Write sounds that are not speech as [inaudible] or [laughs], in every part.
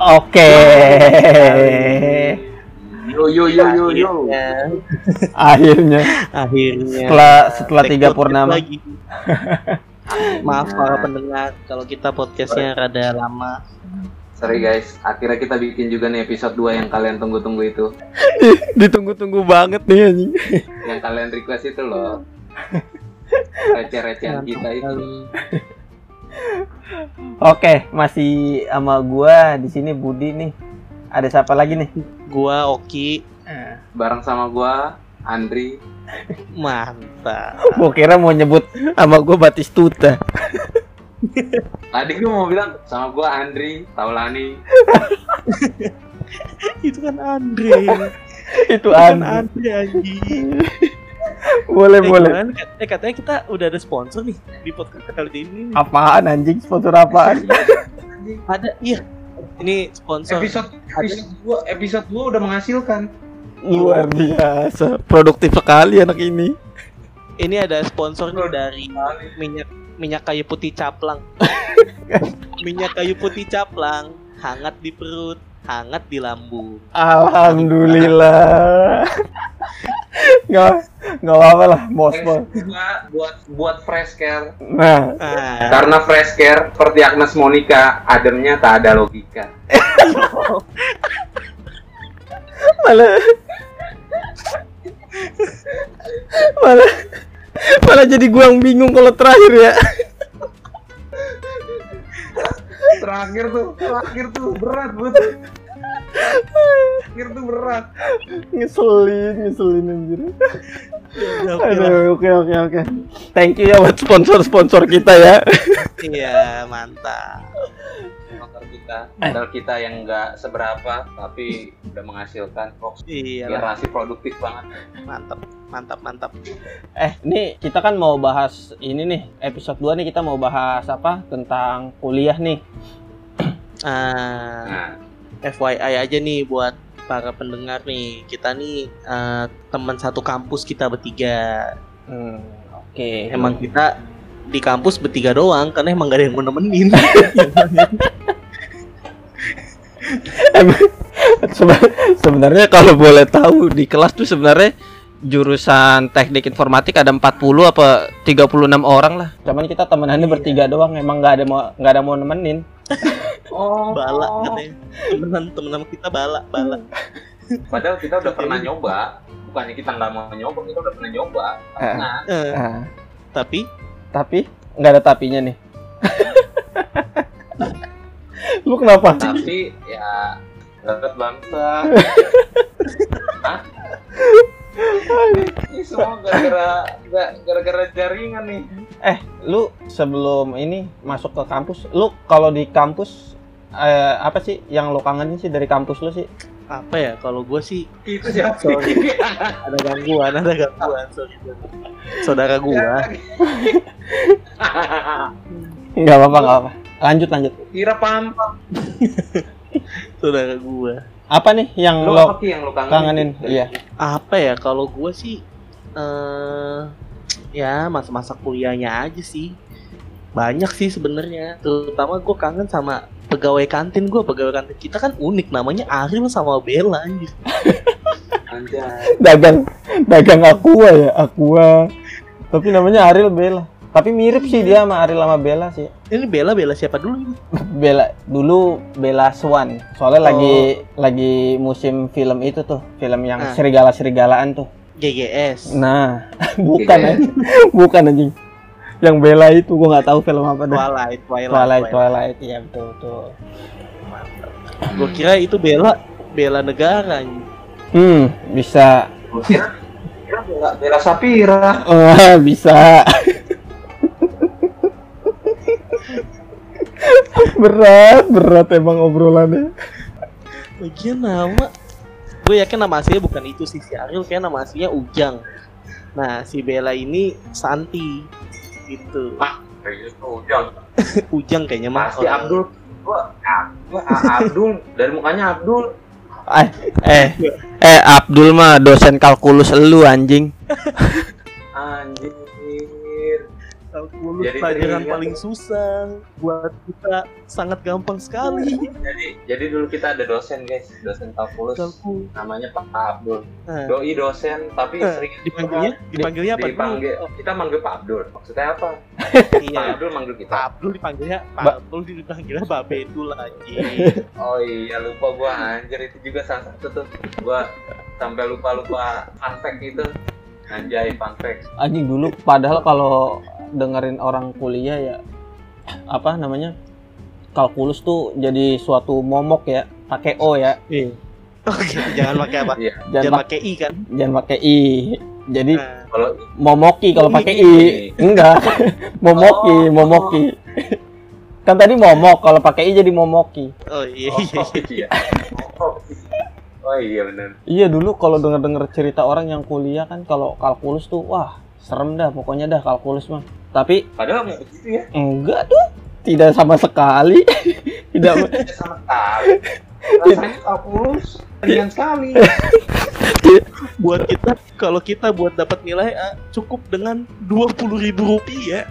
Oke. Yo yo yo yo yo. Akhirnya akhirnya setelah setelah tiga purnama. lagi. [laughs] Maaf para pendengar kalau kita podcastnya rada lama. Sorry guys, akhirnya kita bikin juga nih episode 2 yang kalian tunggu-tunggu itu. Ditunggu-tunggu banget nih anjing. Yang kalian request itu loh. [laughs] Receh-recehan kita itu. Oke, masih sama gua di sini Budi nih. Ada siapa lagi nih? Gua Oki Bareng sama gua, Andri. mantap. Gua kira mau nyebut sama gua Batistuta. Tadi gue mau bilang sama gua Andri, Taulani. [laughs] Itu kan Andre. Itu kan an. Andre anjing. Boleh Eh, boleh. eh katanya kita udah ada sponsor nih di podcast kali ini. nih. Apaan anjing? Sponsor apaan? Ada iya. Ini sponsor. Episode episode gua episode gua udah menghasilkan. Luar biasa. Produktif sekali anak ini. Ini ada sponsor nih dari minyak minyak kayu putih caplang. [laughs] minyak kayu putih caplang hangat di perut, hangat di lambung. Alhamdulillah. Nggak nggak apa-apa lah, bos bos. Buat buat fresh care. Nah, Ah, Karena fresh care seperti Agnes Monica, ademnya tak ada logika. malah malah malah jadi gua yang bingung kalau terakhir ya. Terakhir tuh, terakhir tuh berat buat. Terakhir tuh berat. Ngeselin, ngeselin anjir. ya, oke. Aduh, oke oke oke. Thank you ya buat sponsor-sponsor kita ya. Iya, mantap. Kita, modal kita yang nggak seberapa, tapi udah menghasilkan box Iya, generasi produktif banget. mantap, mantap, mantap. Eh, nih kita kan mau bahas ini nih, episode 2 nih kita mau bahas apa? Tentang kuliah nih. [clears throat] Ah, Nah, FYI aja nih buat para pendengar nih, kita nih eh, teman satu kampus kita bertiga. Hmm, oke. Emang kita di kampus bertiga doang karena emang gak ada yang mau nemenin. [laughs] Seben- sebenarnya kalau boleh tahu di kelas tuh sebenarnya jurusan teknik informatik ada 40 apa 36 orang lah. Cuman kita temenannya bertiga doang, emang nggak ada mau nggak ada mau nemenin. oh, bala katanya. Temenan temenan kita bala, bala. Padahal kita udah pernah nyoba, bukannya kita nggak mau nyoba, kita udah pernah nyoba. Eh, Ah, tapi tapi nggak ada tapinya nih. [laughs] Lu kenapa? tapi ya dapat bangsa. [laughs] Hah? Ini semua gara-gara ga- gara-gara jaringan nih. Eh, lu sebelum ini masuk ke kampus, lu kalau di kampus eh, apa sih yang lu kangenin sih dari kampus lu sih? apa ya kalau gue sih Itu siapa? Sorry. ada gangguan, ada gangguan. Sorry, sorry. Saudara gua. Nggak apa-apa, nggak apa. Lanjut lanjut. Kira paham. saudara gua. Apa nih yang Lu lo apa sih yang lu kangenin? kangenin? Iya. Apa ya kalau gua sih eh ya masa-masa kuliahnya aja sih. Banyak sih sebenarnya. Terutama gua kangen sama pegawai kantin gua, pegawai kantin kita kan unik namanya Aril sama Bella anjir. Dagang dagang aqua ya aqua tapi namanya Ariel Bella tapi mirip sih dia sama Ariel sama Bella sih Ini Bella Bella siapa dulu ini? [laughs] Bella dulu Bella Swan soalnya Oh. lagi lagi musim film itu tuh film yang Ah. serigala serigalaan tuh GGS. nah [laughs] bukan anjing [laughs] bukan anjing yang Bella itu gua nggak tahu film apa dah Twilight, Twilight, Twilight Twilight iya betul betul Gua kira itu Bella Bella negara hmm bisa Gua kira kira bela, bela Sapira. Wah, bisa. Berat, berat emang obrolannya. Lagian nama gue yakin nama aslinya bukan itu sih si Ariel kayak nama aslinya Ujang. Nah si Bella ini Santi gitu. Kayaknya tuh Ujang. [laughs] Ujang kayaknya mah. Pasti Abdul. Gua, ah, gua ah, Abdul dari mukanya Abdul. Eh, eh, eh Abdul mah dosen kalkulus lu anjing. Anjir. Kalkulus Jadi pelajaran teringat. paling susah buat kita sangat gampang sekali. Jadi jadi dulu kita ada dosen guys, dosen kalkulus Kalkulus. namanya Pak Abdul. Nah, Doi dosen tapi Eh, sering dipanggilnya dipanggilnya apa? dipanggil kita manggil Pak Abdul. Maksudnya apa? [laughs] Pak Iya. Abdul manggil kita. Pak Abdul dipanggilnya Pak Ba- Abdul dipanggilnya Mbak Bedul lagi. [laughs] Oh iya lupa gua anjir itu juga salah satu tuh. Gua sampai lupa-lupa fun fact itu. Anjay fun fact. anjing dulu padahal kalau dengerin orang kuliah ya apa namanya kalkulus tuh jadi suatu momok ya pakai o ya Iya. Oke, jangan pakai apa? Iya. jangan Jangan pak- pakai i kan? jangan pakai i jadi Nah, Kalau momoki kalau pakai i enggak [laughs] momoki Oh. momoki kan tadi momok kalau pakai i jadi momoki oh iya oh, iya. iya. Oh, iya benar. iya dulu kalau denger denger cerita orang yang kuliah kan kalau kalkulus tuh wah serem dah pokoknya dah kalkulus mah tapi Padahal nggak begitu ya. enggak tuh tidak sama sekali [laughs] tidak Tidak sama sekali. Rasanya kalkulus ringan sekali. [laughs] Buat kita kalau kita buat dapat nilai A cukup dengan dua puluh ribu rupiah.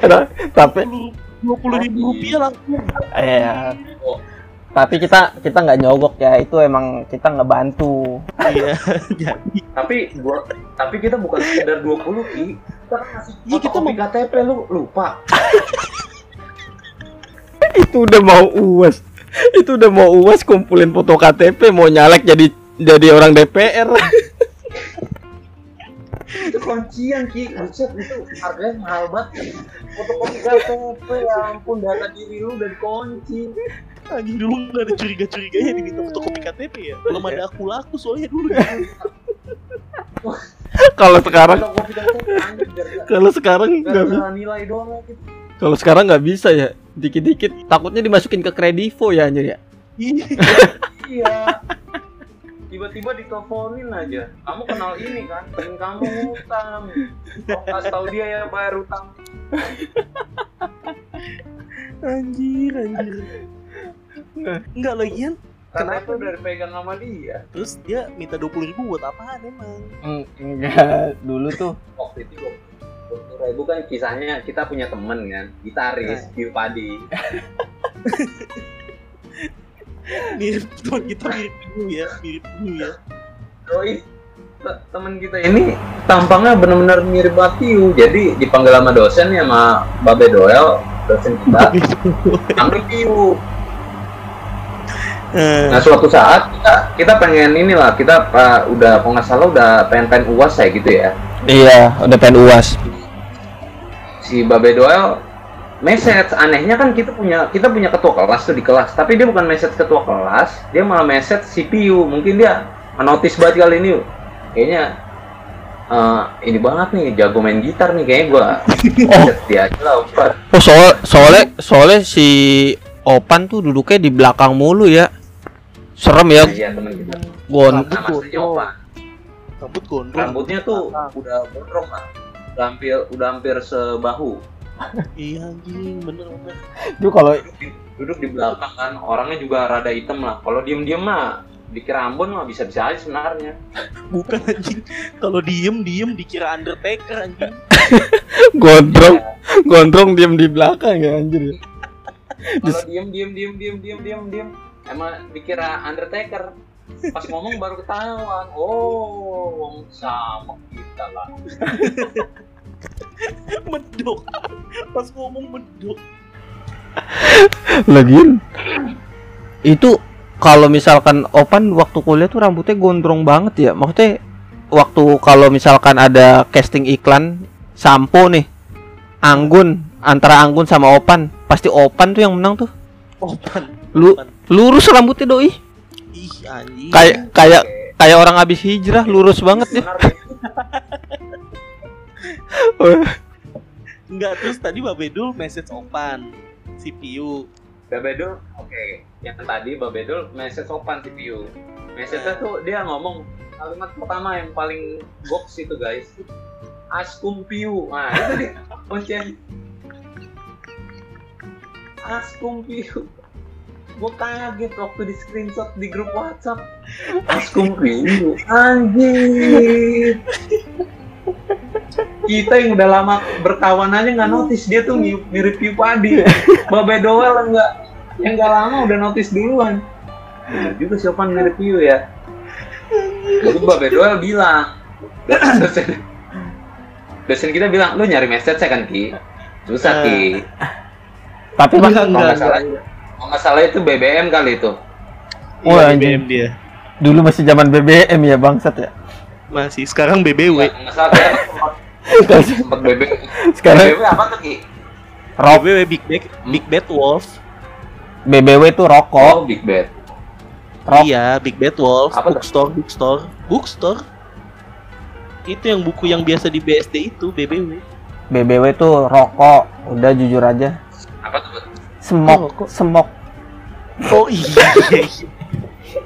[laughs] tapi Dua puluh ribu rupiah langsung. eh Oh. Tapi kita kita nggak nyogok ya itu emang kita ngebantu Iya. Jadi Tapi gua tapi kita bukan sekedar 20 ki. Kita kan ngasih Iya, kita fotokopi KTP lu lupa. [laughs] itu udah mau uas itu udah mau uas kumpulin foto KTP mau nyalek jadi jadi orang DPR itu kuncian ki buset itu harganya mahal banget fotokopi KTP ya ampun data diri lu udah dikunci anjing dulu nggak ada curiga-curiganya diminta fotokopi KTP ya. Belum ada aku laku soalnya dulu. kalau sekarang kalau sekarang nggak nilai doang ya, gitu kalau sekarang nggak bisa ya dikit-dikit takutnya dimasukin ke kredivo ya anjir ya Iya. iya tiba-tiba diteleponin aja kamu kenal ini kan temen kamu ngutang Kau kasih tahu dia ya bayar utang Anjir, anjir. Enggak lagian karena Kenapa itu udah dipegang sama dia. Terus dia minta dua puluh ribu buat apaan emang? enggak. Dulu tuh waktu itu dua puluh ribu kan kisahnya kita punya temen kan gitaris Biu Padi. [laughs] Mirip teman kita mirip dulu ya, mirip dulu ya. Doi te- temen kita ini tampangnya benar-benar mirip Batiu. Jadi dipanggil sama dosen ya sama Babe Doel dosen kita. Panggil Piu Eh, nah suatu saat kita kita pengen inilah kita uh, udah kalau nggak salah udah pengen pengen uas ya gitu ya? Iya udah pengen uas. Si Babe Doel message anehnya kan kita punya kita punya ketua kelas tuh di kelas tapi dia bukan message ketua kelas dia malah message Piu mungkin dia notice banget kali ini. Kayaknya eh, ini banget nih jago main gitar nih kayaknya gua. [laughs] Message dia aja lah oh soal soalnya soalnya si Opan tuh duduknya di belakang mulu ya serem ya. Iya teman kita. Gon Rambut gondrong. Opan Rambut gondrong. rambutnya tuh udah gondrong lah udah hampir udah hampir sebahu. Iya anjing, bener bener. itu kalau duduk di, duduk di belakang kan orangnya juga rada hitam lah. Kalau diem diem mah dikira Ambon mah bisa bisa aja sebenarnya. Bukan anjing. Kalau diem diem dikira Undertaker anjing. [laughs] gondrong. Gondrong diem di belakang ya anjir kalau diem diem diem diem diem diem diem emang dikira Undertaker pas ngomong baru ketahuan oh wong sama kita lah [laughs] Medok. Pas ngomong medok. lagian itu kalau misalkan Opan waktu kuliah tuh rambutnya gondrong banget ya maksudnya waktu kalau misalkan ada casting iklan sampo nih Anggun antara Anggun sama Opan pasti Opan tuh yang menang tuh Opan. Lu- Opan. Lurus rambutnya doi Ih anjing. kayak kayak kayak orang habis hijrah lurus banget ya. [laughs] Enggak terus tadi Mbak Bedul message Opan. CPU. Babedul oke yang tadi Babedul message sopan si Piu message tuh dia ngomong kalimat pertama yang paling box itu guys Askum Piu nah itu dia [laughs] kuncian Askum Piu gue kaget waktu di screenshot di grup WhatsApp. Askum Piu anjir kita yang udah lama berkawan aja nggak notice. Dia tuh mi- mirip Piu Padi. Babe Doel enggak yang nggak lama udah notice duluan. Bener juga siapa mirip Piu ya. Lalu Babe Doel bilang dosen, dosen kita bilang lu nyari message saya kan Ki? Susah Ki. Tapi kalau enggak, nggak salah kalau nggak salah itu BBM kali itu Wah, Iya, anjing. BBM dia. dulu masih zaman BBM ya bangsat ya. Masih sekarang BBW. nggak nggak salah sempat sempat BBM Sekarang BBM apa tuh Ki rok BBW Big Bad Big Bad Wolf. BBW itu rokok, oh Big Bad Rock. Iya, Big Bad Wolf, Apa bookstore, bookstore, bookstore. Itu yang buku yang biasa di BSD itu BBW. BBW itu rokok. Udah jujur aja. apa tuh Semok, semok. Oh iya.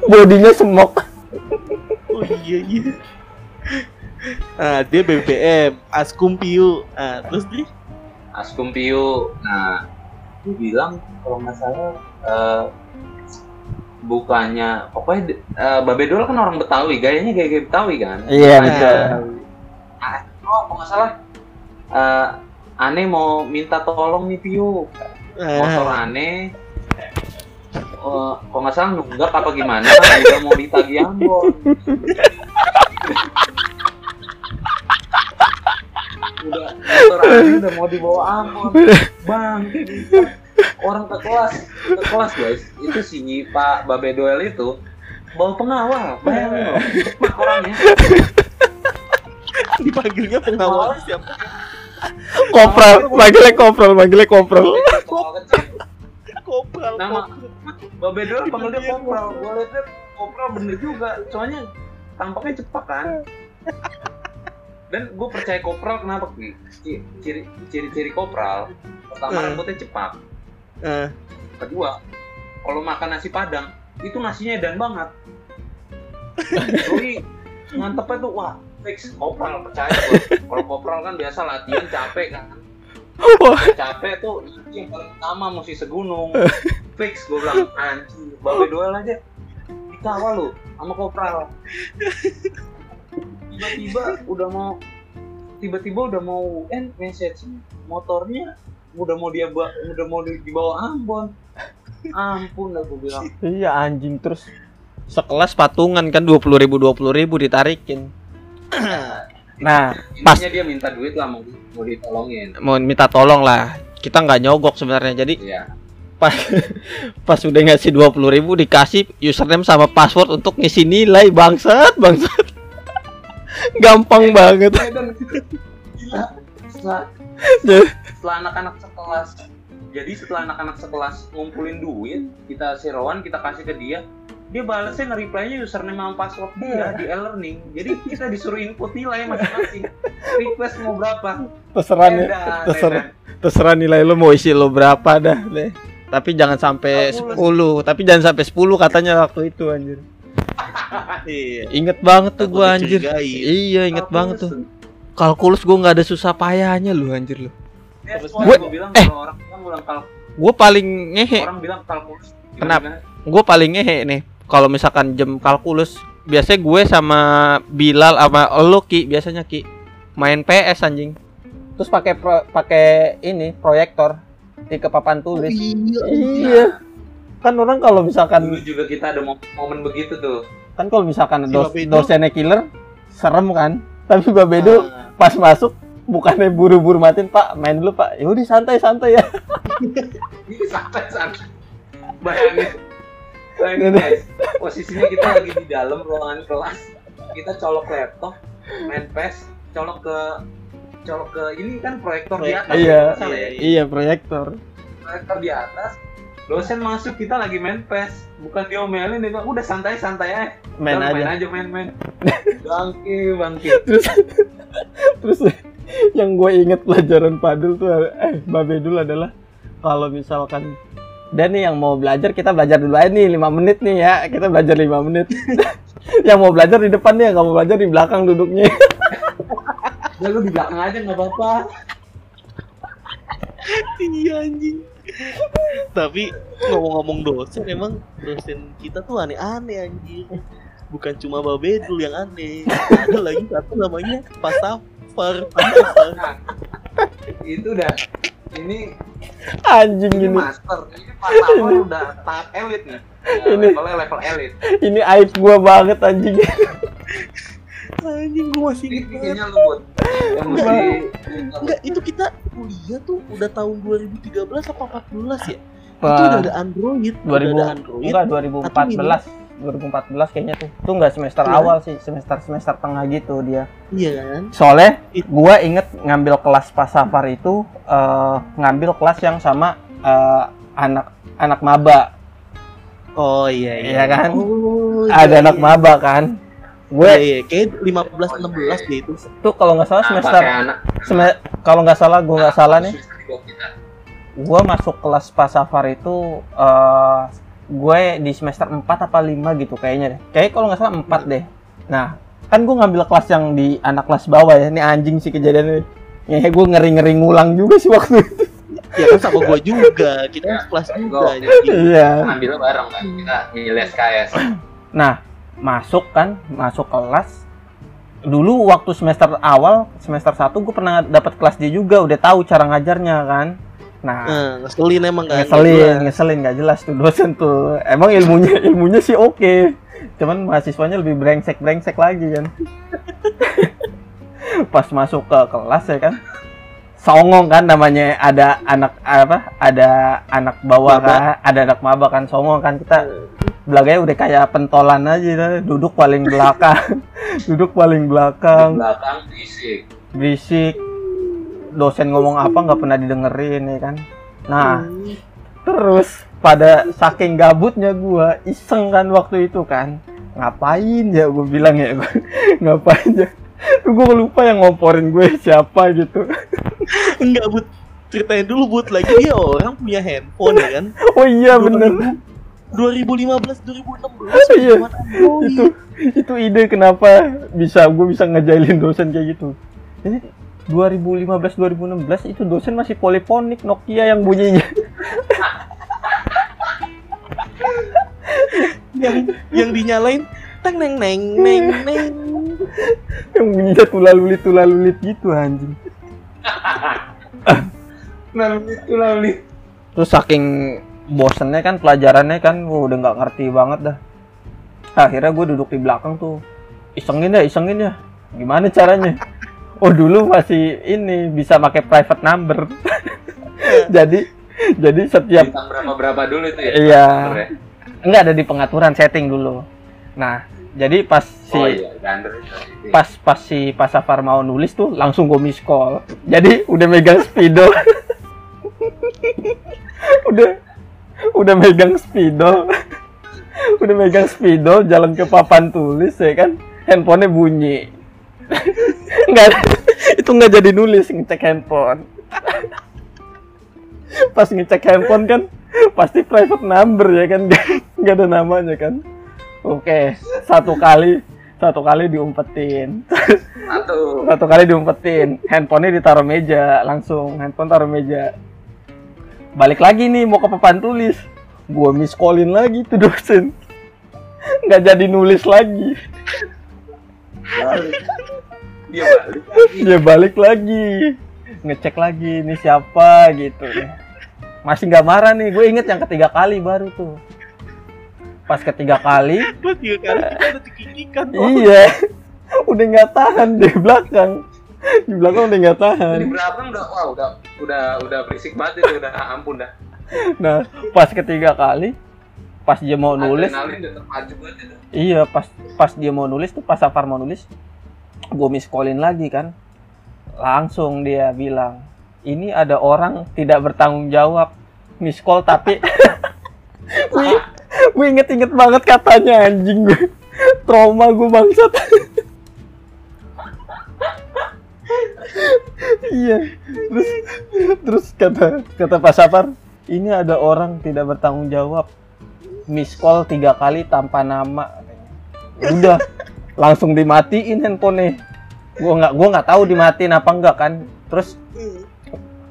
Bodinya semok. oh iya iya. Ah, dia BBM, Askum Piu. Ah, terus dia Askum Piu. Nah, gue bilang kalau nggak salah eh, bukannya pokoknya eh, Babe Dol kan orang Betawi, gayanya gaya gaya Betawi kan. Iya, Nah, betul. ah, Oh, kalau nggak salah eh, Ane mau minta tolong nih Piu, motor ah, Ane. eh, kalau nggak salah nunggak apa gimana, [laughs] udah mau ditagih Ambon. udah motor Ane udah mau dibawa Ambon. Bang, orang ke kelas, ke kelas guys, itu si Pak Babe Doel itu bawa pengawal, bayangin loh, orangnya. dipanggilnya pengawal siapa? Kopral, manggilnya kopral, manggilnya kopral. Nama-. Babe Doel panggil dia kopral, gue liatnya kopral bener juga, soalnya tampaknya cepat kan. [laughs] Dan gue percaya kopral kenapa? Ciri ciri-ciri kopral, pertama Eh. rambutnya cepat, Ah, kedua kalau makan nasi padang itu nasinya edan banget [laughs] Doi ngantepnya tuh wah fix kopral percaya gua. kalau kopral kan biasa latihan capek kan capek tuh yang paling utama mesti segunung [laughs] fix gue bilang anjing babe duel aja. Dikawal lu sama kopral. Tiba-tiba udah mau tiba-tiba udah mau end message motornya udah mau dia udah mau di- dibawa Ambon. Ampun lah gue bilang. Iya anjing terus sekelas patungan kan dua puluh ribu dua puluh ribu ditarikin. [clears throat] Nah Pas. dia minta duit lah mau, mau ditolongin. Mau minta tolong lah. Kita nggak nyogok sebenarnya jadi iya pas [laughs] pas udah ngasih dua puluh ribu dikasih username sama password untuk ngisi nilai bangsat bangsat. [laughs] Gampang banget. Eh, gila. Setelah setelah anak-anak sekelas jadi setelah anak-anak sekelas ngumpulin duit kita seroan kita kasih ke dia dia balasnya nge-reply-nya username sama password dia di e-learning. Jadi kita disuruh input nilai masing-masing. Request mau berapa? Terserah terserah terserah nilai lo mau isi lo berapa dah deh tapi jangan sampai 10 tapi jangan sampai 10 katanya waktu itu anjir. [laughs] Iya. inget banget tuh gua anjir. iya inget Kalkulus banget tuh. kalkulus gua nggak ada susah payahnya lu anjir lu Ya, gue- gua bilang eh. orang bilang kal- gua paling ngehe. orang bilang kalkulus Gimana, Kenapa? gue paling ngehe nih kalau misalkan jam kalkulus. Biasanya gue sama Bilal sama lo Ki biasanya Ki. Main PS anjing. Terus pakai pro- pakai ini proyektor di ke papan tulis iya. iya kan orang kalau misalkan dulu juga kita ada mom- momen begitu tuh kan kalau misalkan Si dos, dosennya killer serem kan tapi Babedo Ah, pas masuk bukannya buru-buru matiin pak main dulu pak yaudah santai santai ya Ini santai santai. Bayangin. Bayangin guys. Posisinya kita lagi di dalam ruangan kelas. Kita colok laptop, main PES, colok ke colok ke ini kan proyektor di atas. iya ya, nggak salah ya. iya proyektor Proyektor di atas. Dosen masuk kita lagi main PES, bukan diomelin dia bilang, udah santai santai aja. main aja Main aja main main. [laughs] bangke bangke. terus [laughs] terus yang gue inget pelajaran padul tuh eh Babedul adalah kalau misalkan dan nih yang mau belajar kita belajar dulu aja nih lima menit nih ya kita belajar lima menit [laughs] yang mau belajar di depan nih yang nggak mau belajar di belakang duduknya Ya lu di belakang aja nggak apa-apa. iya anjing. Tapi ngomong-ngomong dosen emang dosen kita tuh aneh-aneh anjing. Bukan cuma Babedul yang aneh. Ada lagi satu namanya Pak Saf Safar. Nah, itu udah ini anjing ini ini master ini Pasafar udah tahap elit nih Ya, Ini- levelnya level elit ini aib gua banget anjing Anjing gua masih ini ingat. bikinnya lu buat yang mesti Enggak, itu kita kuliah tuh udah tahun 2013 apa 14 ya? itu udah ada Android, udah 2000 ada Android. enggak Atau 2014 2014 kayaknya tuh tuh enggak semester Iya. awal sih semester semester tengah gitu dia Iya kan? soalnya gua inget ngambil kelas pas safar itu eh, ngambil kelas yang sama eh, anak anak maba Oh iya iya. Iya kan? Oh, ada iya, anak iya. maba kan gue Iya, iya. Kayak 15 16 deh itu. tuh kalau nggak salah semester pakai anak seme- kalau nggak salah gua nggak salah nih gua masuk kelas pas safar itu eh gue di semester 4 apa 5 gitu kayaknya deh. Kayak kalau nggak salah 4 deh. Nah, kan gue ngambil kelas yang di anak kelas bawah ya. Ini anjing sih kejadiannya. Ya gue ngeri-ngeri ngulang juga sih waktu itu. Ya kan sama gua juga. Kita kan kelas juga. Iya. ngambilnya bareng kan kita milih SKS Nah, masuk kan, masuk kelas. Dulu waktu semester awal, semester 1 gue pernah dapat kelas dia juga, udah tahu cara ngajarnya kan. Nah, Nah, ngeselin emang kan. ngeselin ngeselin nggak jelas tuh dosen tuh. Emang ilmunya [laughs] ilmunya sih oke. Cuman mahasiswanya lebih brengsek brengsek lagi kan. [laughs] Pas masuk ke kelas ya kan. Songong kan namanya ada anak apa ada anak bawah kan ada anak maba kan songong kan kita belakangnya udah kayak pentolan aja dah. duduk paling belakang [laughs] duduk paling di belakang belakang fisik berisik dosen ngomong apa nggak pernah didengerin ya kan nah Hmm. Terus pada saking gabutnya gua iseng kan waktu itu kan ngapain ya gue bilang ya gua [laughs] ngapain ya gue lupa yang ngomporin gue siapa gitu [laughs] Enggak, Bud. Ceritain dulu, Bud. Lagi dia orang punya handphone ya kan. oh iya bener 2015 2016 Iya. Android. itu itu ide kenapa bisa gue bisa ngejailin dosen kayak gitu. Jadi 2015 2016 itu dosen masih poliponik Nokia yang bunyinya. Yang yang dinyalain teng neng neng neng neng. Yang bunyinya tulalulit tulalulit gitu anjing. Lalu itu lalu terus saking bosennya kan pelajarannya kan gua udah nggak ngerti banget dah. Akhirnya gue duduk di belakang tuh isengin ya isengin ya. Gimana caranya? Oh dulu masih ini bisa pakai private number. [laughs] Jadi jadi setiap bintang berapa berapa dulu itu ya? Iya. Enggak ada di pengaturan setting dulu. Nah jadi pas si oh iya pas pas si pas Safar mau nulis tuh langsung gue miss call. Jadi udah megang spidol [laughs] udah udah megang spidol. Udah megang spidol jalan ke papan tulis ya kan? Handphonenya bunyi. Nggak itu nggak jadi nulis ngecek handphone. Pas ngecek handphone kan pasti private number ya kan? [laughs] Nggak ada namanya kan? Oke satu kali satu kali diumpetin. Satu. Satu kali diumpetin. Handphonenya ditaruh meja langsung handphone taruh meja balik lagi nih mau ke papan tulis. Gua miss callin lagi tuh dosen. Nggak jadi nulis lagi. Dia balik dia balik lagi. Ngecek lagi ini siapa gitu. Masih nggak marah nih gue inget yang ketiga kali baru tuh. Pas ketiga kali. Gua tiga kali kita udah iya. Udah nggak tahan di belakang di belakang udah nggak tahan. Di belakang udah wah udah udah udah berisik banget itu udah [laughs] ampun dah. Nah, pas ketiga kali, pas dia mau nulis, iya pas pas dia mau nulis tuh pas Safar mau nulis, gue miss callin lagi kan, langsung dia bilang, ini ada orang tidak bertanggung jawab, miss call tapi, [laughs] gue inget-inget banget katanya anjing gue, trauma gue bangsat. [laughs] iya, terus terus kata kata Pak Safar, ini ada orang tidak bertanggung jawab. Miss call tiga kali tanpa nama. Udah langsung dimatiin handphonenya. Gua nggak gua nggak tahu dimatiin apa enggak kan. Terus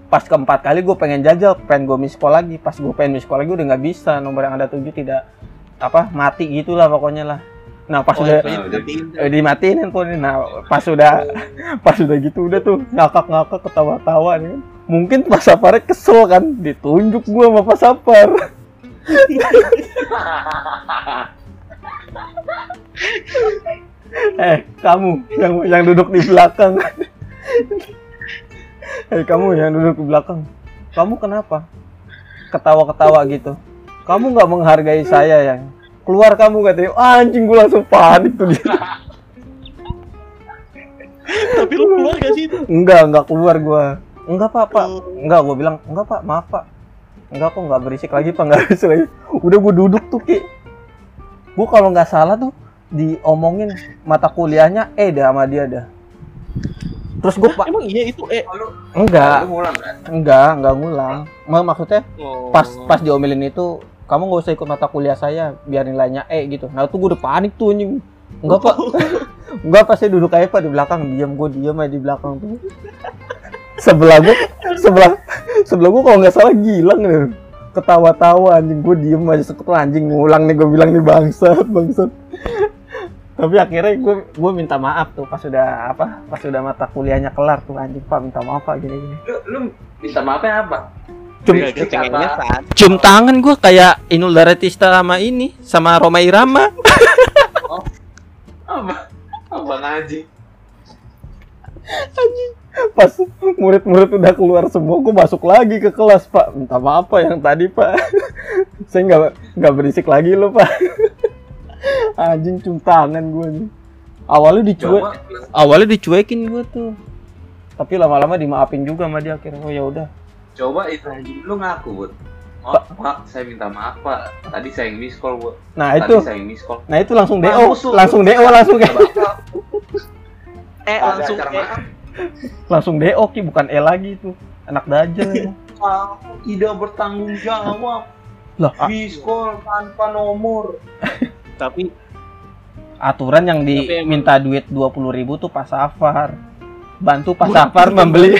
pas keempat kali gue pengen jajal pengen gue miss call lagi. Pas gue pengen miss call lagi udah nggak bisa nomor yang ada tujuh tidak apa mati gitulah pokoknya lah Nah pas Oh, udah udah. dimatiin. handphone nah pas udah [laughs] pas udah gitu udah tuh ngakak-ngakak ketawa-tawa nih kan. Mungkin Pak Saparnya kesel kan ditunjuk gua sama Pak Sapar. [laughs] eh kamu yang yang duduk di belakang. [laughs] eh kamu yang duduk di belakang. Kamu kenapa? Ketawa-ketawa gitu. Kamu nggak menghargai saya yang keluar kamu katanya. "Ah, anjing gue langsung panik tuh dia. Tapi lu keluar gak sih itu? enggak enggak keluar gua. Enggak pak pak. Oh. enggak gua bilang enggak pak maaf pak. Enggak kok enggak berisik lagi pak. Enggak berisik lagi. Udah gua duduk tuh ki. Gua kalau nggak salah tuh diomongin mata kuliahnya eh dah sama dia dah. Terus gua pak Emang iya itu eh enggak. enggak enggak ngulang. Ma- maksudnya oh. pas pas diomelin itu kamu nggak usah ikut mata kuliah saya biar nilainya E gitu. Nah tuh gue udah panik tuh anjing. Enggak pak. [laughs] Enggak pas saya duduk aja pak di belakang. Diam gue diam aja di belakang tuh. Sebelah gue sebelah sebelah gue kalau nggak salah gilang nih. Ketawa-tawa anjing. Gue diem aja sekut anjing. Ngulang nih gue bilang nih bangsat bangsat. Tapi akhirnya gue gue minta maaf tuh pas sudah apa pas sudah mata kuliahnya kelar tuh anjing pak. Minta maaf pak gini gini Lu, lu minta maafnya apa? Cum- kecengennya apa? saat cium tangan gue kayak Inul Daratista sama ini sama Roma Irama. Apa? Apa ngaji? pas murid-murid udah keluar semua gue masuk lagi ke kelas pak. Minta maaf pak yang tadi pak. [laughs] Saya nggak nggak berisik lagi loh pak. Anjing cium tangan gue nih. Awalnya dicuek awalnya dicuekin gue tuh. Tapi lama-lama dimaafin juga sama dia akhirnya. Oh ya udah coba itu lu ngaku, Bud. Oh, Pak, saya minta maaf, Pak. Tadi saya yang miss call, Bud. nah Tadi itu saya yang miss call. nah itu langsung do lu. langsung do langsung kayak [laughs] eh langsung makan. langsung do ki bukan e lagi tuh anak dajal ya. Kamu tidak bertanggung jawab. [laughs] lah a- Miss call tanpa nomor. [laughs] tapi aturan yang diminta duit 20.000 ribu tuh Pak Safar bantu Pak Safar membeli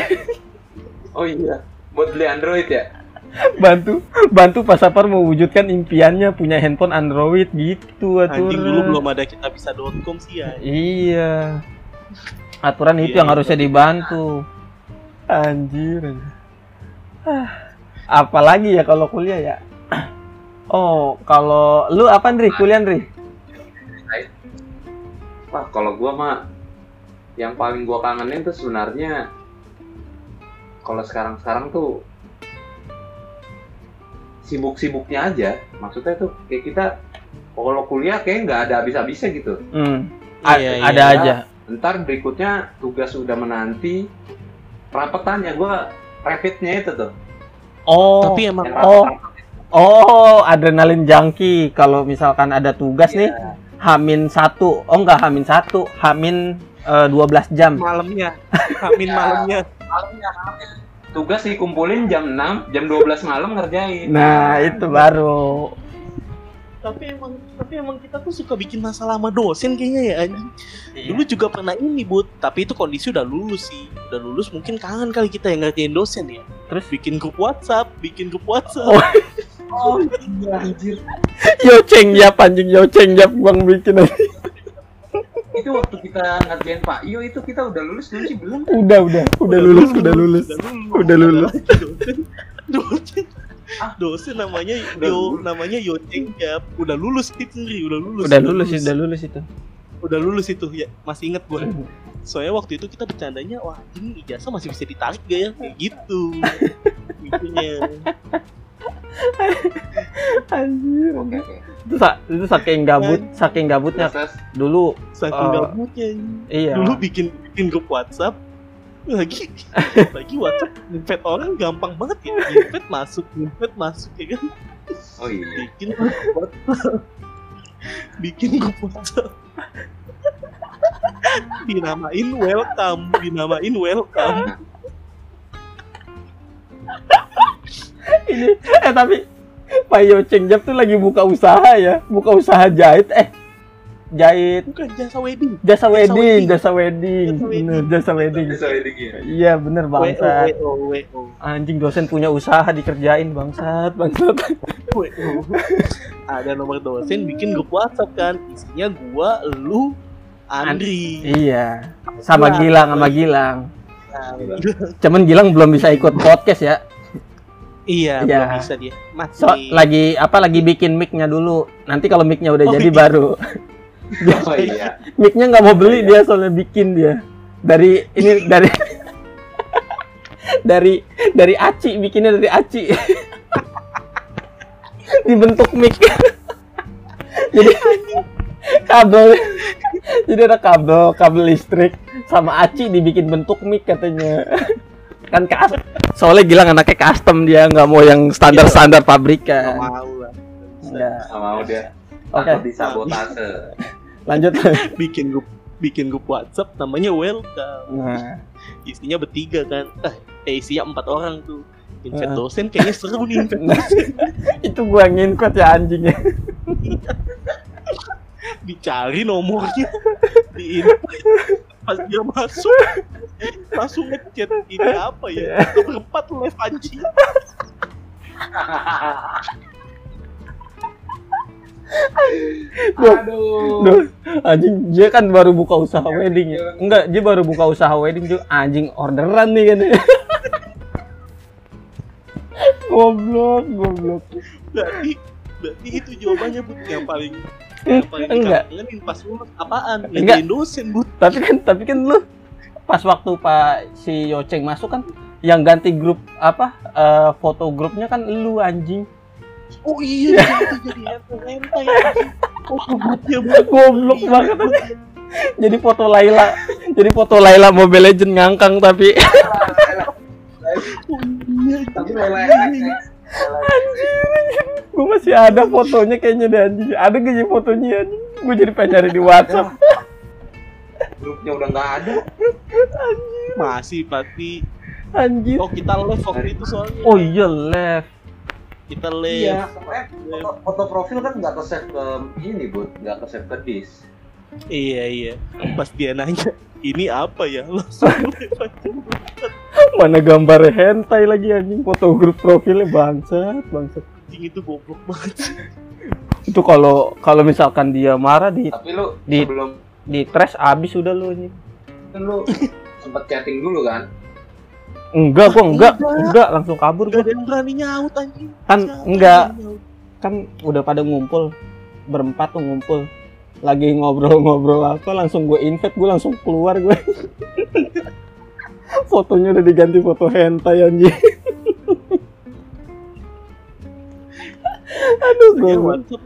Oh iya, buat beli Android ya? bantu bantu Pak Safar mewujudkan impiannya punya handphone Android gitu aturan. Anjing dulu belum ada kita bisa.com sih ya. iya. Aturan itu Iya, yang iya, harusnya tapi- dibantu. Anjir anjir. ah, apalagi ya kalau kuliah ya? Oh kalau lu apa Ndri kuliah Ndri Wah, kalau gua mah yang paling gua kangenin tuh sebenarnya kalau sekarang-sekarang tuh sibuk-sibuknya aja. Maksudnya tuh kayak kita kalau kuliah kayak nggak ada habis-habisnya gitu. hmm. A- Iya, iya. ada aja Ntar berikutnya tugas udah menanti rapetannya gua rapidnya itu tuh. oh Tapi emang Oh. Oh, adrenalin junkie. Kalau misalkan ada tugas nih, Iya. Hamin satu. Oh enggak, Hamin satu. Hamin eh, 12 jam. malamnya, amin Ya. malamnya. [laughs] Malamnya. Tugas dikumpulin jam 6, jam 12 malam ngerjain. Nah, itu baru. Tapi emang tapi emang kita tuh suka bikin masalah sama dosen kayaknya ya anjing. Iya. Dulu juga pernah ini, Bud. Tapi itu kondisi udah lulus sih. Udah lulus mungkin kangen kali kita yang ngerjain dosen ya. Terus? bikin grup WhatsApp, bikin grup WhatsApp. Oh. Oh, iya anjir. Yo ceng yap anjing yo ceng yap gua bikin aja. Itu waktu kita ngerjain Pak Iyo itu kita udah lulus belum sih? Belum. Udah, udah, udah lulus, udah lulus. Udah lulus. Dosen, dosen, Ah. dosen namanya Udah Yo, lulus. namanya Yo Cengjap. Udah lulus itu sendiri, udah lulus. Udah lulus, udah lulus itu. Udah lulus itu ya, masih inget gue. Soalnya waktu itu kita bercandanya, wah ini ijazah masih bisa ditarik gak ya? Kayak gitu. [laughs] Mikirnya. Anjir. Oke, oke. Itu, sa- itu saking gabut, saking gabutnya dulu. Saking Oh. gabutnya. Iya. Dulu bikin bikin grup WhatsApp lagi [laughs] lagi WhatsApp invite orang gampang banget ya invite masuk invite masuk ya kan Oh iya. bikin grup WhatsApp bikin grup WhatsApp dinamain welcome dinamain welcome Ini eh tapi Pak Yo Ceng Jap tuh lagi buka usaha ya, buka usaha jahit eh jahit. Bukan jasa wedding. Jasa wedding wedding. jasa wedding. Jasa wedding. bener jasa wedding. Bisa wedding ya. iya bener wo bangsat. Wo wo anjing dosen punya usaha dikerjain bangsat bangsat. Wo ada nomor dosen bikin grup WhatsApp kan isinya gua lu Andri. Iya sama. Gilang. Sama Gilang. Cuman Gilang belum bisa ikut podcast ya iya Iya. belum bisa dia. Masih so, lagi apa lagi bikin mic-nya dulu. Nanti kalau mic-nya udah Oh, jadi iya. baru. [laughs] Oh iya. mic-nya nggak mau beli dia soalnya bikin dia. Dari ini [laughs] dari dari dari aci bikinnya dari aci. [laughs] Dibentuk mic. Jadi kabel. Jadi ada kabel kabel listrik. Sama aci dibikin bentuk mic katanya kan kas soalnya Gilang anaknya custom dia nggak mau yang standar standar nggak pabrikan mau lah. Nggak. Nggak mau dia. Oke. Takut disabotase. [laughs] lanjut. [laughs] Bikin grup bikin grup WhatsApp namanya welcome. Nah. Isinya bertiga kan. Eh, eh isinya empat orang tuh. Invite Heeh. dosen kayaknya seru nih invite [laughs] Nah, itu gua nginpet ya anjingnya dicari nomornya di pas dia masuk langsung ngechat ini apa ya berempat live anjing Aduh. Duh, anjing dia kan baru buka usaha wedding ya. Enggak, dia baru buka usaha wedding juga anjing orderan nih kan. [laughs] goblok, goblok. berarti berarti itu jawabannya bu yang paling yang paling Enggak. pas lulus apaan? Enggak. ngerjain dosen bu Tapi kan tapi kan lu pas waktu Pak si Yoceng masuk kan yang ganti grup apa eh, foto grupnya kan lu anjing. oh iya itu jadi ente anjing. Oh grupnya bu Goblok banget. Anjing. Jadi foto Laila, jadi foto Laila Mobile Legend ngangkang tapi. Oh iya Lele gue masih ada fotonya kayaknya deh anjing. Ada gak sih fotonya anjing? Gue jadi pengen nyari di WhatsApp. [laughs] grupnya udah nggak ada. masih pasti Anjir. oh kita live waktu itu soalnya Oh iya left. kita live Iya, foto, foto profil kan nggak ke save ke ini bud, nggak ke save ke disk. Iya iya. Pas dia nanya, ini apa ya? Langsung Mana gambar hentai lagi anjing foto grup profilnya bangsat, bangsat. anjing itu goblok banget. Itu kalau kalau misalkan dia marah di Tapi lu Di- sebelum di trash abis udah lu anjing. kan lu sempet chatting dulu kan? Enggak, gua enggak, Enggak. enggak langsung kabur gua. yang berani nyaut anjing. Kan enggak, kan udah pada ngumpul berempat tuh ngumpul lagi ngobrol-ngobrol apa langsung gue invite gue langsung keluar gue [laughs] fotonya udah diganti foto hentai anjing. [laughs] Aduh gue WhatsApp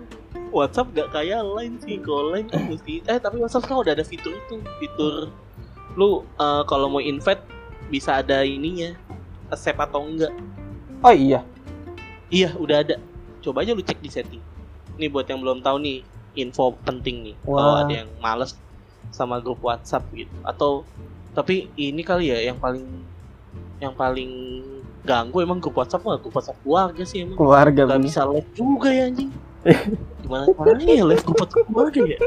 WhatsApp gak kayak lain sih kalau lain kan mesti eh tapi WhatsApp sekarang udah ada fitur itu fitur lu eh, kalau mau invite bisa ada ininya accept atau enggak. Oh iya. Iya udah ada. Coba aja lu cek di setting. Nih buat yang belum tahu nih info penting nih kalau Wah. ada yang males sama grup WhatsApp gitu atau tapi ini kali ya yang paling yang paling ganggu emang grup WhatsApp mah grup WhatsApp keluarga sih emang keluarga Gak bener. bisa live juga ya anjing [laughs] Gimana caranya ya live grup WhatsApp keluarga ya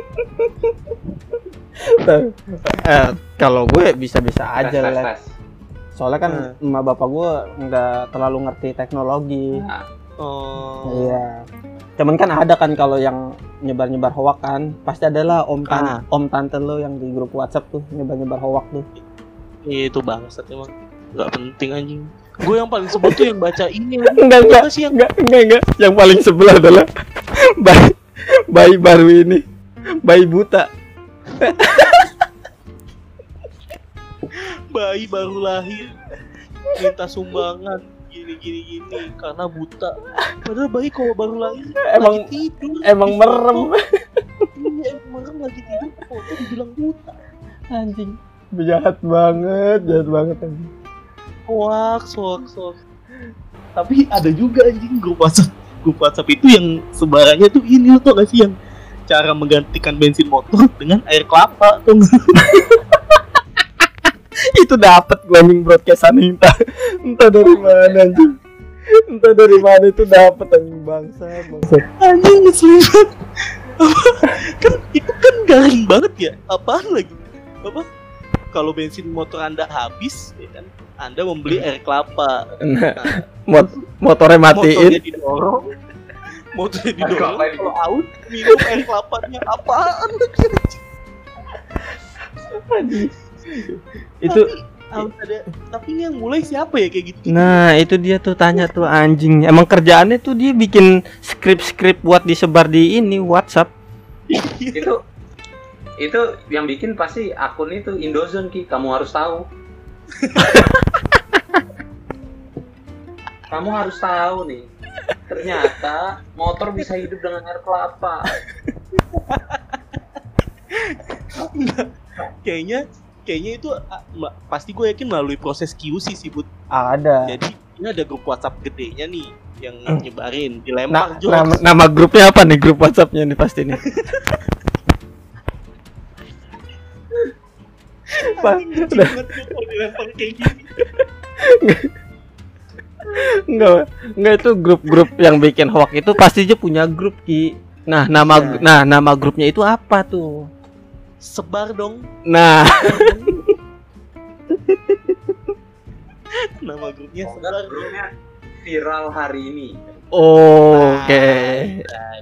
eh, kalau gue bisa-bisa aja lah tes. soalnya kan Hmm. emak bapak gue nggak terlalu ngerti teknologi Nah, Oh Iya. Cuman kan ada kan kalau yang nyebar-nyebar hoak kan, pasti adalah om tan Ah. om tante lo yang di grup WhatsApp tuh nyebar-nyebar hoak tuh. Itu bangsat emang Gak penting anjing Gue yang paling sebel tuh yang baca ini. Enggak enggak sih yang enggak enggak enggak. Yang paling sebelah adalah [laughs] bayi bayi baru ini. Bayi buta. bayi baru lahir Minta sumbangan Gini gini gini Karena buta Padahal bayi kalau baru lahir Emang- lagi tidur Emang merem. Iya emang merem lagi tidur Foto dibilang buta Anjing. Jahat banget, jahat banget anjing. Hoax, hoax, hoax. Tapi ada juga anjing grup WhatsApp. Grup WhatsApp itu yang sebarannya tuh ini lo tau gak sih yang cara menggantikan bensin motor dengan air kelapa tuh [laughs] Itu dapat gue anjing broadcastan entah entah dari mana anjing. Entah dari mana itu dapat anjing bangsa, bangsa. anjing banget. kan itu kan garing banget ya. Apaan lagi? Apa? Kalau bensin motor anda habis ya kan anda membeli air kelapa. Nah, mot motornya matiin. motornya didorong. Motornya didorong kalau out minum air kelapanya. Apaan Itu Harus ada tapi ini yang mulai siapa ya kayak gitu? Nah, itu dia tuh tanya tuh anjing. Emang kerjaannya tuh dia bikin skrip-skrip buat disebar di ini WhatsApp. itu itu yang bikin pasti akun itu Indozone ki. Kamu harus tahu. [laughs] Kamu harus tahu nih. Ternyata motor bisa hidup dengan air kelapa. Kayaknya kayaknya itu ah, pasti gue yakin melalui proses QC sih bud Ada. jadi ini ada grup WhatsApp gedenya nih yang Hmm. nyebarin Nah, dilempar jokes. nama, nama grupnya apa nih? Grup WhatsAppnya nih pasti nih. [laughs] Pak, udah. kayak gini [laughs] Enggak, enggak itu grup-grup yang bikin hoax itu pasti dia punya grup Ki. Nah, nama Iya. nah nama grupnya itu apa tuh? Sebar dong. Nah, [laughs] nama grupnya sebar. grupnya viral hari ini. Oke.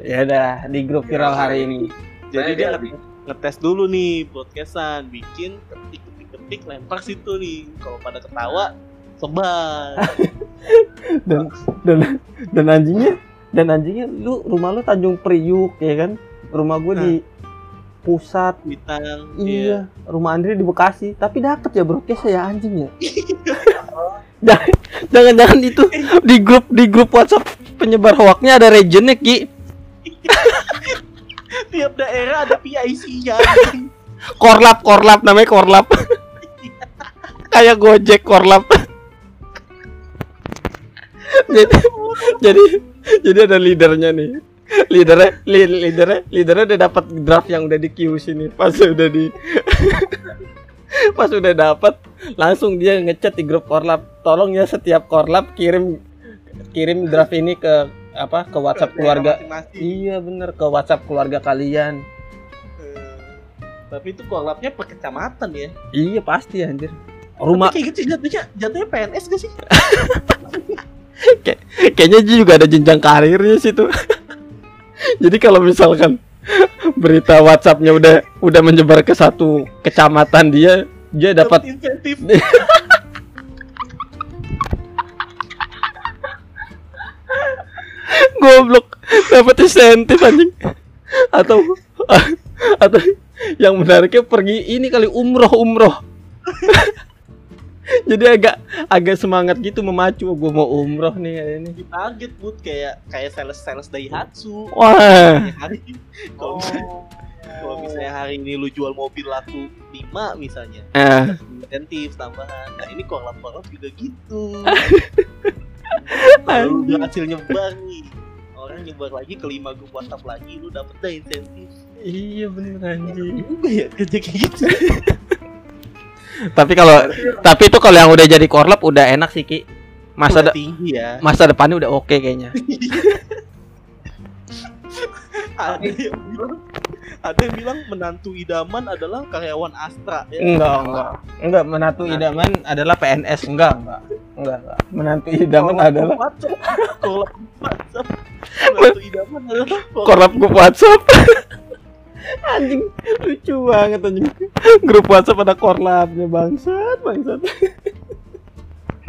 Ya udah di grup viral hari ini. jadi dia jadi- nge- ngetes dulu nih podcastan bikin ketik ketik ketik lempar situ nih. Kalau pada ketawa sebar. [laughs] Dan dan dan anjingnya dan anjingnya lu rumah lu Tanjung Priuk ya kan? Rumah gue di pusat. bintang Iya, rumah Andri di Bekasi, tapi dapet ya broadcast ya anjing ya. [laughs] Jangan- Jangan-jangan itu di grup di grup WhatsApp penyebar hoaknya ada regionnya Ki. [laughs] tiap daerah ada PIC-nya Korlap korlap namanya korlap. [laughs] Kayak Gojek korlap. jadi jadi jadi ada leadernya nih. Leadernya li, leadernya leadernya udah dapat draft yang udah di QC nih. Pas udah di [laughs] pas udah dapat langsung dia ngechat di grup korlap. Tolong ya setiap korlap kirim kirim draft ini ke apa ke WhatsApp keluarga. Iya bener ke WhatsApp keluarga kalian. Eh, tapi itu korlapnya per kecamatan ya Iya pasti anjir. Rumah Tapi kayak gitu jatuhnya jatuhnya PNS gak sih [laughs] kayaknya dia juga ada jenjang karirnya sih tuh. [laughs] Jadi kalau misalkan berita WhatsAppnya udah udah menyebar ke satu kecamatan dia dia dapat insentif. [laughs] Goblok. Dapat insentif anjing. Atau atau yang menariknya pergi ini kali umroh umroh [laughs] [laughs] jadi agak agak semangat gitu memacu. Gue mau umroh nih hari ini. Target bud. Kayak kayak sales sales Daihatsu wah. Hari kalau misalnya, kalau misalnya hari ini lu jual mobil laku 5 misalnya. Eh. Insentif tambahan. Nah ini korlap korlap juga gitu. Kalau lu berhasil nyebar nih. Orang nyebar lagi ke lima grup WhatsApp lagi lu dapet dah insentif. Iya bener anjing. Juga ya kerja kayak gitu [laughs] tapi kalau tapi itu kalau yang udah jadi korlap udah enak sih ki. Masa Udah tinggi ya. masa depannya udah oke kayaknya. [laughs] Ada yang bilang ada yang bilang menantu idaman adalah karyawan Astra ya. Enggak enggak. Enggak menantu idaman adalah PNS enggak enggak. Enggak, enggak. menantu idaman Korlap adalah WhatsApp. Korlap WhatsApp menantu idaman adalah korlap WhatsApp [laughs] anjing lucu banget anjing. Grup WhatsApp ada korlapnya bangsat bangsat.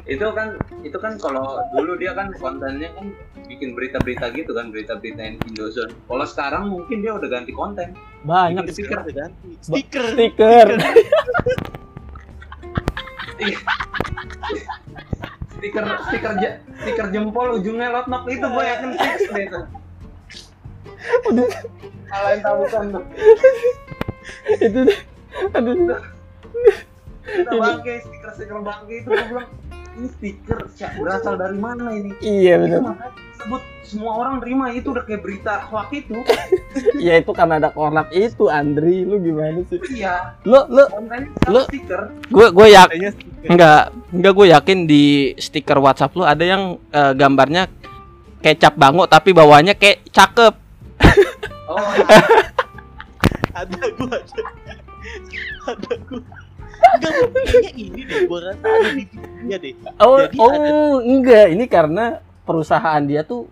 Itu kan itu kan kalau dulu dia kan kontennya kan bikin berita-berita gitu kan berita-berita yang Indozone. Kalau sekarang mungkin dia udah ganti konten. Banyak Bikin stiker ganti stiker. Stiker. Stiker stiker stiker jempol ujungnya lotnok itu gue yakin fix deh itu udah kalian tahu kan tuh [laughs] itu aduh. Kita bangke stiker stiker bangke itu gue bilang ini stiker Cak, berasal dari mana ini? Iya itu benar makanya sebut semua orang terima itu udah kayak berita hoax itu. [laughs] Ya itu karena ada korlap itu Andri. Lu gimana sih? Iya. Lu lu Lu- stiker. gue gue yak Kayaknya stiker. enggak enggak gue yakin di stiker WhatsApp lu ada yang eh, gambarnya kecap bango tapi bawahnya kayak cakep [laughs] Oh, [laughs] ada gua ada ada gua Enggak, kayaknya ini deh, gua rasa ada di deh. Oh, Jadi oh ada- enggak, ini karena perusahaan dia tuh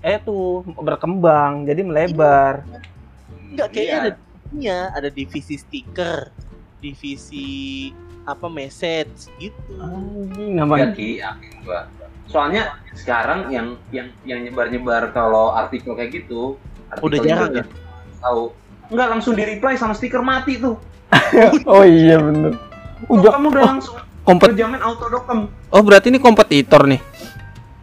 eh tuh berkembang, jadi melebar. Enggak, kayaknya Iya. ada divisinya, ada divisi stiker, divisi apa message gitu. Anjing ya namanya. Ki, gua. Soalnya sekarang yang yang yang nyebar-nyebar kalau artikel kayak gitu, Udah jarang itu Tahu. Enggak langsung di reply sama stiker mati tuh. [laughs] Oh iya bener. Oh, Udah kamu udah langsung kompet. auto dokem. Oh berarti ini kompetitor nih.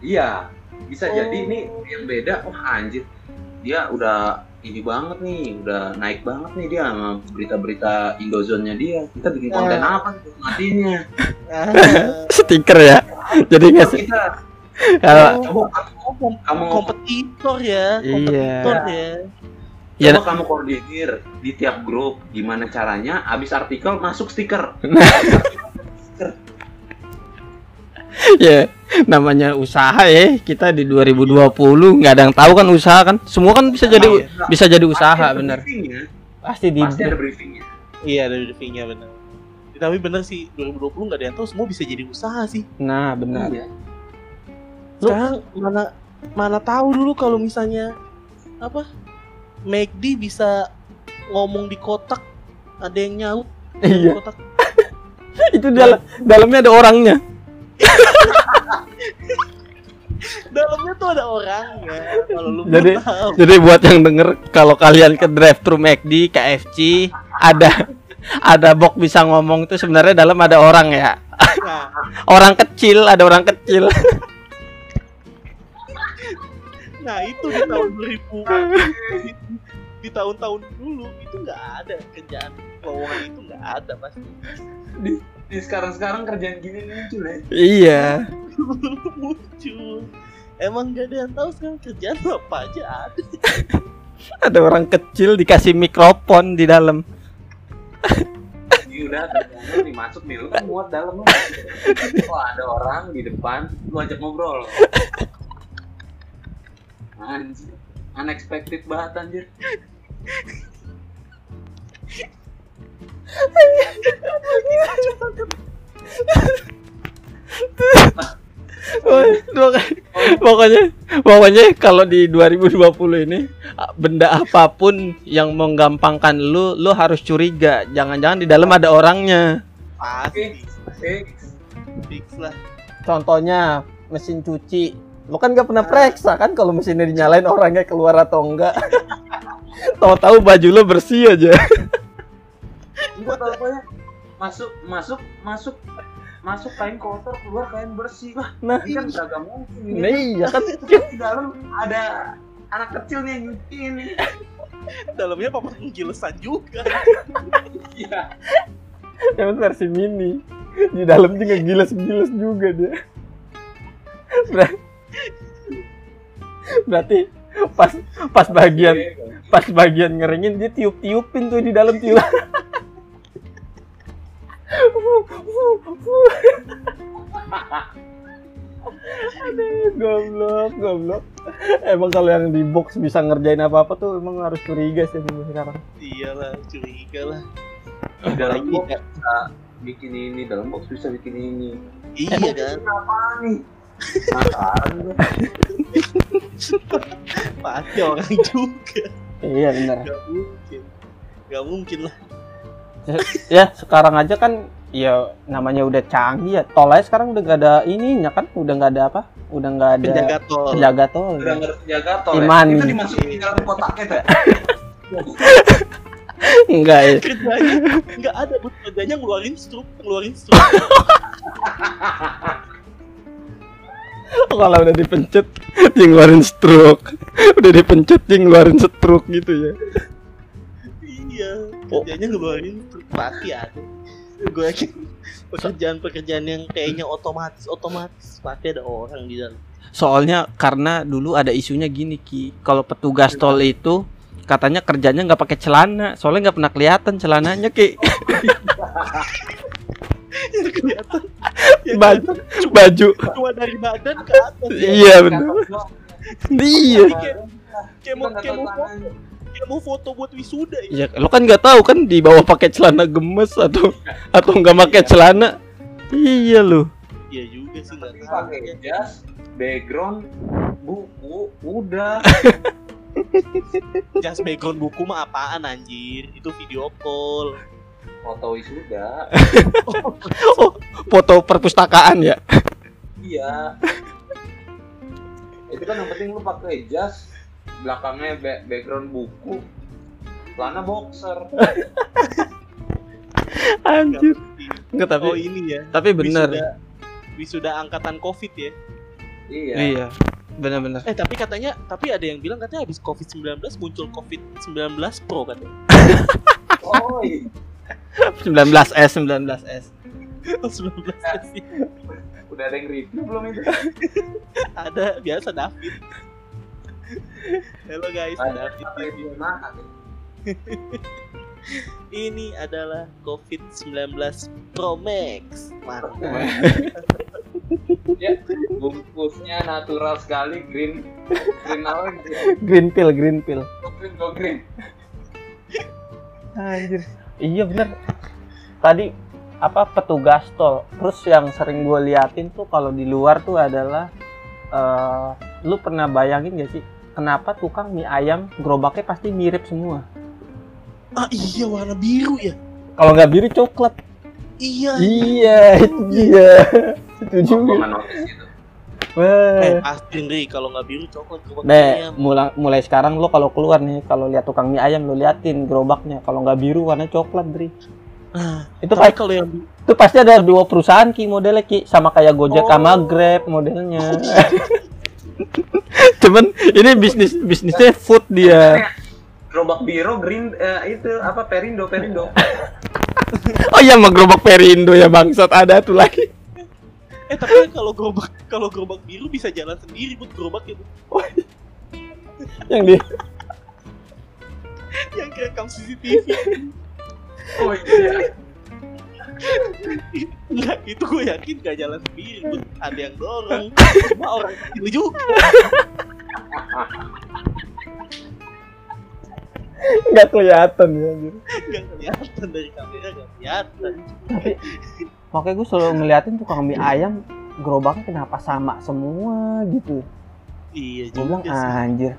Iya, bisa Oh. jadi ini yang beda. Wah anjir, dia udah ini banget nih, udah naik banget nih dia sama berita-berita Indozone-nya dia. Kita bikin konten Ah. apa matinya? [laughs] Stiker ya. Jadi nggak sih. Kita Kalau oh, kamu kamu kompetitor ya, Iya. kompetitor ya. Ya. coba kamu koordinir di tiap grup gimana caranya abis artikel masuk stiker. [laughs] ya namanya usaha ya. Kita di 2020 nggak ada yang tahu kan usaha kan. Semua kan bisa jadi Iya. bisa jadi usaha Pasti ada bener. briefingnya. Pasti di Pasti ada briefingnya. Iya, ada briefingnya benar. Tapi bener sih 2020 nggak ada yang tahu semua bisa jadi usaha sih. Nah benar. Iya. Lu- mana mana tahu dulu kalau misalnya apa McD bisa ngomong di kotak ada yang nyaut di Iya. kotak [laughs] Itu dalam dalamnya ada orangnya. [laughs] dalamnya tuh ada orangnya kalau lu Jadi- tahu Jadi buat yang denger kalau kalian ke drive thru McD, KFC, ada [laughs] ada box bisa ngomong tuh sebenarnya dalam ada orang ya. nah, Orang kecil, ada orang kecil. Nah itu di tahun 2000 di tahun-tahun dulu itu nggak ada kerjaan lowongan itu nggak ada pasti Di sekarang-sekarang kerjaan gini muncul ya. iya. [laughs] muncul emang gak ada yang tahu sekarang kerjaan apa aja ada Ada orang kecil dikasih mikrofon di dalam. Ini udah kerjaan nih masuk nih lu kan muat dalam lu. Wah ada orang di depan, lu ajak ngobrol. Anjir, unexpected banget anjir. Pokoknya pokoknya kalau di 2020 ini benda apa pun yang menggampangkan lu lu harus curiga. Jangan-jangan di dalam ada orangnya. Pasti. Fix. fix lah. Contohnya mesin cuci lu kan gak pernah periksa kan kalau mesinnya dinyalain orangnya keluar atau enggak? [laughs] Tahu-tahu baju lu bersih aja. Masuk masuk masuk masuk kain kotor keluar kain bersih. Wah nah ini kan beragam mungkin ini. nah iya kan [laughs] di dalam ada anak kecil nih yang nyuci ini. Dalamnya papa gilesan juga. Iya. [laughs] Yang versi mini. Di dalam juga giles-giles juga dia. Ber- berarti pas pas bagian pas bagian ngeringin dia tiup-tiupin tuh di dalam tiup. Aduh, goblok, goblok. Emang kalau yang di box bisa ngerjain apa-apa tuh emang harus curiga sih sekarang. iyalah curiga lah. Di dalam box ya, bisa bikin ini dalam box bisa bikin ini. Iya kan? apa nih? Penasaran [laughs] pasti orang juga. Iya benar. gak mungkin. Gak mungkin lah. Ya sekarang aja kan ya namanya udah canggih ya. Tol aja sekarang udah gak ada ininya kan udah nggak ada apa? Udah nggak ada penjaga tol. penjaga tol udah nggak ada penjaga tol Iman. ya? itu dimasukin di dalam kotaknya tuh [laughs] enggak ya. Kerjanya nggak ada buat kerjanya ngeluarin struk ngeluarin struk [laughs] kalau udah dipencet dia ngeluarin stroke. Udah dipencet dia ngeluarin stroke gitu ya. Iya kerjanya ngeluarin struk pasti ada gue yakin pekerjaan-pekerjaan yang kayaknya otomatis otomatis pasti ada orang di dalam. Soalnya karena dulu ada isunya gini ki. Kalau petugas tol itu katanya kerjanya nggak pakai celana. Soalnya nggak pernah kelihatan celananya ki. [laughs] Yang kelihatan. yang [laughs] baju baju cuma dari badan ke atas ya. iya bener iya kayak Kayak mau foto, buat wisuda ya. Ya, lo kan nggak tahu kan di bawah pakai celana gemes atau atau nggak pakai Iya. celana. Iya lo. Iya juga sih nggak pakai jas, background, buku, udah. [laughs] Just background buku mah apaan anjir? Itu video call. Foto wisuda. [laughs] Foto perpustakaan ya. Iya. Itu kan yang penting lu pakai jas, belakangnya ba- background buku, celana boxer. [laughs] Anjir. Enggak tapi Oh ini ya. tapi bener. Wisuda, wisuda angkatan covid ya. Iya. Iya. Bener-bener. Eh tapi katanya, tapi ada yang bilang katanya habis covid 19 muncul covid 19 pro katanya. [laughs] Oh iya. 19S 19S. Oh 19 sih. [laughs] Udah ada yang review belum itu? Ada biasa David. Halo guys, David. review mana nih? [laughs] Ini adalah COVID-19 Pro Max. Mantap. [laughs] Ya, bungkusnya natural sekali green green apa green Green pill, green pill. go green go green Anjir. Iya bener. Tadi apa petugas tol. Terus yang sering gue liatin tuh kalau di luar tuh adalah eh lu pernah bayangin gak sih kenapa tukang mie ayam gerobaknya pasti mirip semua? Ah iya warna biru ya. Kalau nggak biru coklat. Iya. Iya, itu dia. itu gue juga. Eh Wah. pasti nih kalau nggak biru coklat gerobak ayam. mulai mulai sekarang lo kalau keluar nih, kalau lihat tukang mie ayam lo liatin gerobaknya. Kalau nggak biru warna coklat, Dri. Nah, Itu tapi pa- kalau yang itu pasti ada dua perusahaan ki modelnya ki sama kayak Gojek Oh. sama Grab modelnya. [laughs] Cuman ini bisnis bisnisnya food dia. gerobak biru green eh, itu apa perindo perindo Oh iya sama gerobak Perindo ya bangsat ada tuh lagi. Eh tapi kalau gerobak kalau gerobak biru bisa jalan sendiri buat gerobak ya Bu. [laughs] Yang di yang kerekam CCTV. oh iya Enggak, itu gue yakin gak jalan sendiri, Bu. ada yang dorong. Cuma orang kecil juga. nggak kelihatan ya anjir. Gak kelihatan dari kamera, gak kelihatan. [laughs] Makanya gue selalu ngeliatin tukang mie ayam gerobaknya kenapa sama semua gitu. Iya Gue bilang sih. anjir.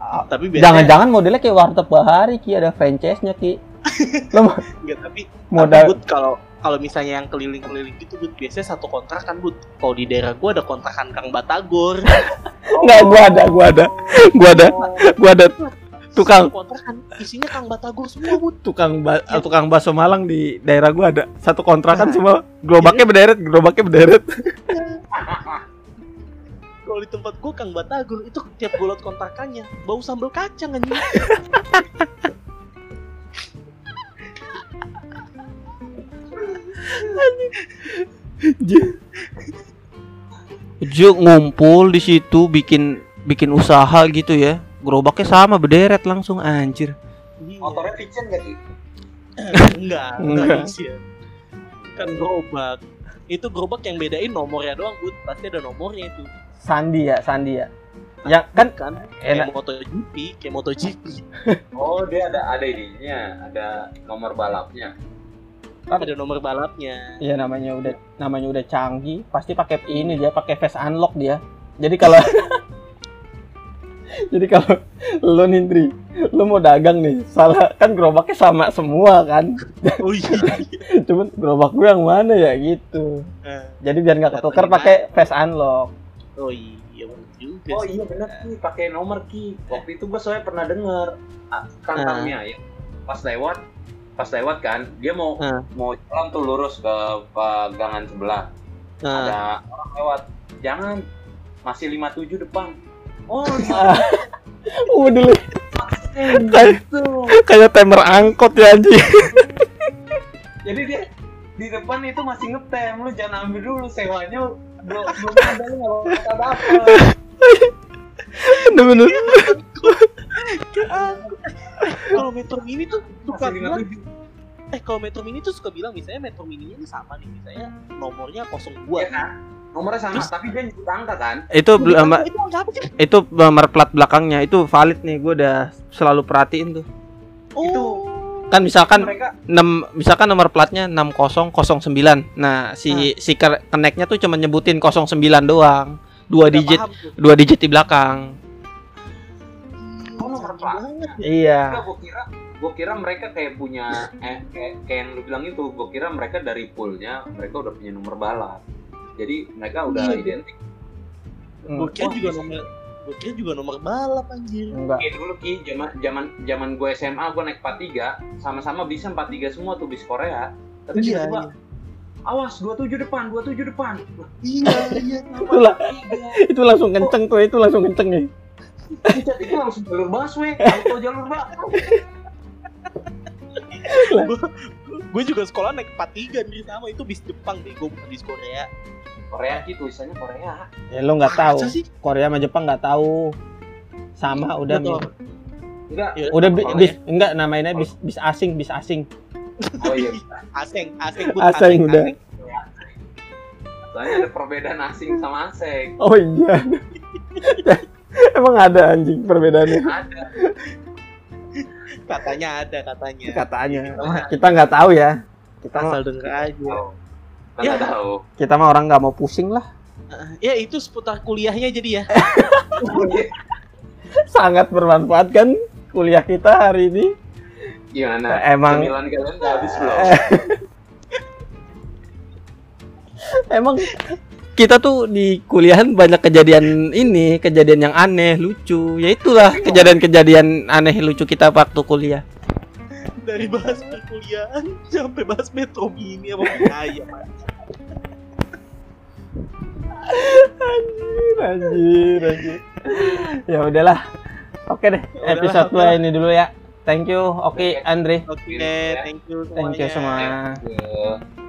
Ah, Tapi biasanya Jangan-jangan modelnya kayak warteg bahari ki ada franchise-nya ki. [laughs] Lo enggak, tapi modal kalau kalau misalnya yang keliling-keliling gitu, Bud, biasanya satu kontrakan, Bud. Kalau di daerah gua ada kontrakan Kang Batagor. [laughs] Enggak, gua ada, gua ada. Gua ada, gua ada tukang kontrakan isinya Kang Batagor semua, Bud. tukang ba- eh, tukang bakso Malang di daerah gua ada. Satu kontrakan semua gerobaknya berderet, gerobaknya berderet. [laughs] Kalau di tempat gua Kang Batagor itu tiap liat kontrakannya bau sambal kacang anjing. Juk ngumpul di situ bikin bikin usaha gitu ya. Gerobaknya sama berderet langsung anjir. motornya Vincent gak sih [laughs] enggak, Enggak. enggak sih ya. Kan gerobak. Itu gerobak yang bedain nomornya doang, Bud. Pasti ada nomornya itu. Sandi ya, Sandi ya. Yang kan Kan enak kayak MotoGP, kayak MotoGP. [laughs] oh dia ada ada ininya ada nomor balapnya Ada nomor balapnya. ya namanya udah namanya udah canggih, pasti pakai ini dia pakai face unlock dia. Jadi kalau [laughs] Jadi kalau lo nindri, lo mau dagang nih, salah kan gerobaknya sama semua kan. Oh iya. Cuman gerobak gue yang mana ya gitu. Eh, Jadi biar nggak ketukar pakai face unlock. Oh iya, bener juga oh iya benar ki pakai nomor ki waktu itu gua soalnya pernah denger ah, kan Ah. ya pas lewat pas lewat kan dia mau Ah. mau jalan tuh lurus ke pegangan sebelah Nah, ada orang lewat jangan masih 57 depan oh [laughs] Uh, dulu. Kayak gitu. Kayak timer angkot ya anjing. jadi dia di depan itu masih ngetem. Lu jangan ambil dulu sewanya belum belum ada lu nggak bakal dapet. Bener-bener. kalau Metro Mini tuh suka bilang, 57 eh kalau Metro Mini tuh suka bilang misalnya Metro Mininya ini sama nih, misalnya nomornya 02. Iya kan nomornya sama tapi dia nyebut angka kan? Itu belum itu angka apa sih? itu nomor plat belakangnya. Itu valid nih gue udah selalu perhatiin tuh. Itu. Oh. kan misalkan mereka 6 misalkan nomor platnya 6009 nah si si ke- connect-nya tuh cuma nyebutin 09 doang. Dua Udah digit paham dua digit di belakang. Oh, nomor plat. banget. iya. Gue kira gue kira mereka kayak punya eh, kayak, kayak yang lu bilang itu gue kira mereka dari poolnya mereka udah punya nomor balap jadi mereka udah Iya. identik. Gue kira Wah, juga nomor gue kira juga nomor balap anjir. enggak. Kayak dulu ki. Zaman zaman zaman gue SMA gue naik 43 sama-sama bisa 43 semua tuh bis Korea. Tapi Iya, tiba-tiba iya. awas 27 depan 27 depan. Lah, Iya, [laughs] iya. itulah itu langsung kenceng tuh itu langsung kenceng nih Buset, itu langsung jalur busway auto jalur busway gue juga sekolah naik 43 nih sama itu bis Jepang deh, gue bukan bis Korea. Korea ki tulisannya Korea. Ya lo nggak tahu. Masa sih? Korea sama Jepang nggak tahu. Sama udah Betul. Mi. enggak Ya, udah bi- Kalau bis enggak namanya bis bis asing bis asing. Oh iya. Aseng, aseng, Bud, Aseng udah. soalnya ada perbedaan asing sama asing. Oh iya. [laughs] Emang ada anjing perbedaannya? Ada. Katanya ada, katanya. katanya. Kita nggak tahu ya. Kita Asal denger aja. tahu kan Ya. nggak tahu. Kita mah orang nggak mau pusing lah. Ya itu seputar kuliahnya jadi ya. [laughs] sangat bermanfaat kan kuliah kita hari ini. Gimana? Emang- cemilan kalian udah habis belum? Emang kita tuh di kuliahan banyak kejadian ini kejadian yang aneh lucu. Ya itulah kejadian-kejadian aneh lucu kita waktu kuliah Dari bahas perkuliahan sampai bahas metro mini apa biaya. anjir anjir anjir ya udahlah oke deh udahlah, episode. 2 ini dulu ya thank you oke Andre Oke, Iya. thank you thank you semuanya. semua Ke-